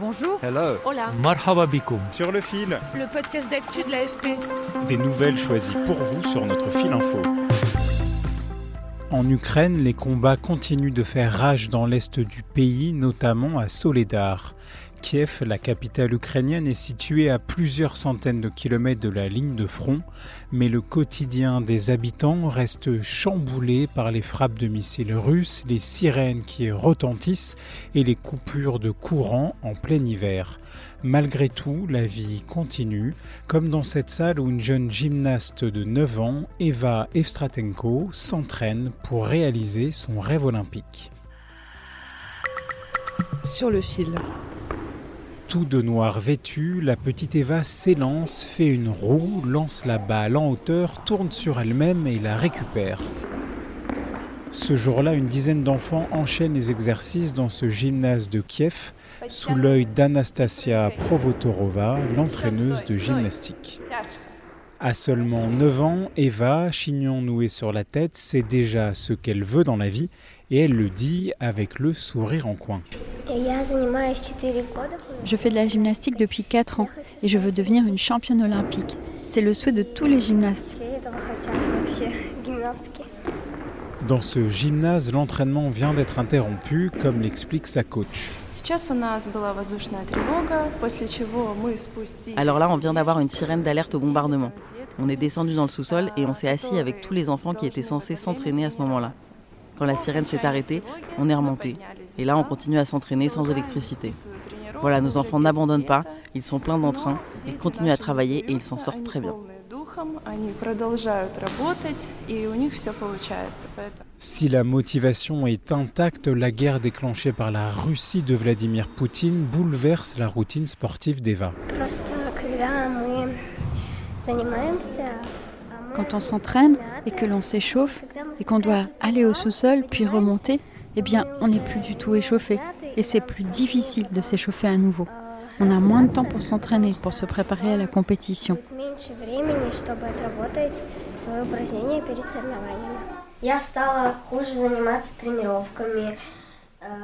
Bonjour. Hello. Hola. Marhaba Sur le fil. Le podcast d'actu de l'AFP. Des nouvelles choisies pour vous sur notre fil info. En Ukraine, les combats continuent de faire rage dans l'est du pays, notamment à Soledar. Kiev, la capitale ukrainienne, est située à plusieurs centaines de kilomètres de la ligne de front, mais le quotidien des habitants reste chamboulé par les frappes de missiles russes, les sirènes qui retentissent et les coupures de courant en plein hiver. Malgré tout, la vie continue, comme dans cette salle où une jeune gymnaste de 9 ans, Eva Evstratenko, s'entraîne pour réaliser son rêve olympique. Sur le fil. Tout de noir vêtue, la petite Eva s'élance, fait une roue, lance la balle en hauteur, tourne sur elle-même et la récupère. Ce jour-là, une dizaine d'enfants enchaînent les exercices dans ce gymnase de Kiev sous l'œil d'Anastasia Provotorova, l'entraîneuse de gymnastique. À seulement 9 ans, Eva, chignon noué sur la tête, sait déjà ce qu'elle veut dans la vie et elle le dit avec le sourire en coin. Je fais de la gymnastique depuis 4 ans et je veux devenir une championne olympique. C'est le souhait de tous les gymnastes. Dans ce gymnase, l'entraînement vient d'être interrompu, comme l'explique sa coach. Alors là, on vient d'avoir une sirène d'alerte au bombardement. On est descendu dans le sous-sol et on s'est assis avec tous les enfants qui étaient censés s'entraîner à ce moment-là. Quand la sirène s'est arrêtée, on est remonté. Et là, on continue à s'entraîner sans électricité. Voilà, nos enfants n'abandonnent pas, ils sont pleins d'entrain, ils continuent à travailler et ils s'en sortent très bien. Si la motivation est intacte, la guerre déclenchée par la Russie de Vladimir Poutine bouleverse la routine sportive d'Eva. Quand on s'entraîne et que l'on s'échauffe et qu'on doit aller au sous-sol puis remonter, eh bien, on n'est plus du tout échauffé et c'est plus difficile de s'échauffer à nouveau. On a moins de temps pour s'entraîner, pour se préparer à la compétition.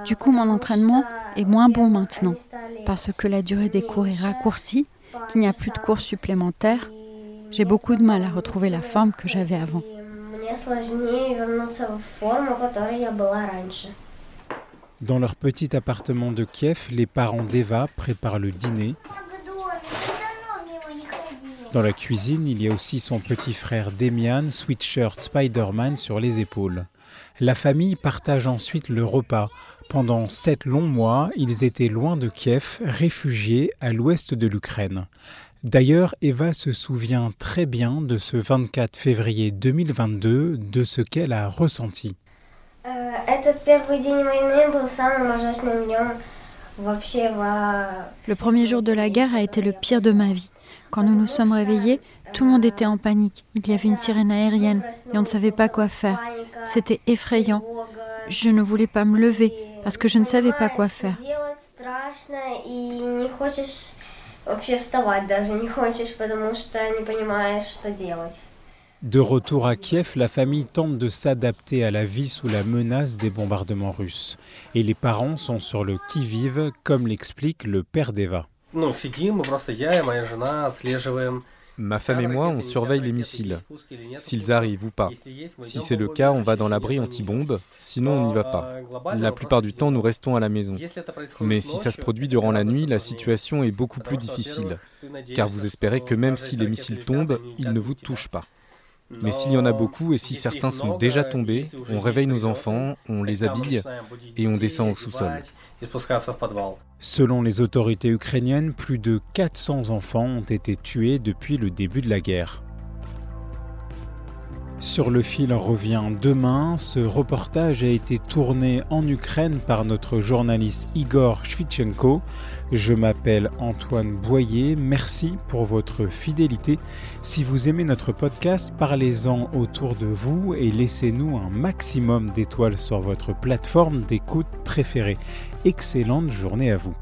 Du coup, mon entraînement est moins bon maintenant parce que la durée des cours est raccourcie, qu'il n'y a plus de cours supplémentaires. J'ai beaucoup de mal à retrouver la forme que j'avais avant. Dans leur petit appartement de Kiev, les parents d'Eva préparent le dîner. Dans la cuisine, il y a aussi son petit frère Demian, sweatshirt Spider-Man sur les épaules. La famille partage ensuite le repas. Pendant sept longs mois, ils étaient loin de Kiev, réfugiés à l'ouest de l'Ukraine. D'ailleurs, Eva se souvient très bien de ce 24 février 2022, de ce qu'elle a ressenti. Le premier jour de la guerre a été le pire de ma vie. Quand nous nous sommes réveillés, tout le monde était en panique. Il y avait une sirène aérienne et on ne savait pas quoi faire. C'était effrayant. Je ne voulais pas me lever parce que je ne savais pas quoi faire. De retour à Kiev, la famille tente de s'adapter à la vie sous la menace des bombardements russes. Et les parents sont sur le qui-vive, comme l'explique le père d'Eva. Ma femme et moi, on surveille les missiles, s'ils arrivent ou pas. Si c'est le cas, on va dans l'abri anti-bombe, sinon on n'y va pas. La plupart du temps, nous restons à la maison. Mais si ça se produit durant la nuit, la situation est beaucoup plus difficile, car vous espérez que même si les missiles tombent, ils ne vous touchent pas. Mais s'il y en a beaucoup et si certains sont déjà tombés, on réveille nos enfants, on les habille et on descend au sous-sol. Selon les autorités ukrainiennes, plus de 400 enfants ont été tués depuis le début de la guerre. Sur le fil revient demain. Ce reportage a été tourné en Ukraine par notre journaliste Igor Shvichenko. Je m'appelle Antoine Boyer. Merci pour votre fidélité. Si vous aimez notre podcast, parlez-en autour de vous et laissez-nous un maximum d'étoiles sur votre plateforme d'écoute préférée. Excellente journée à vous.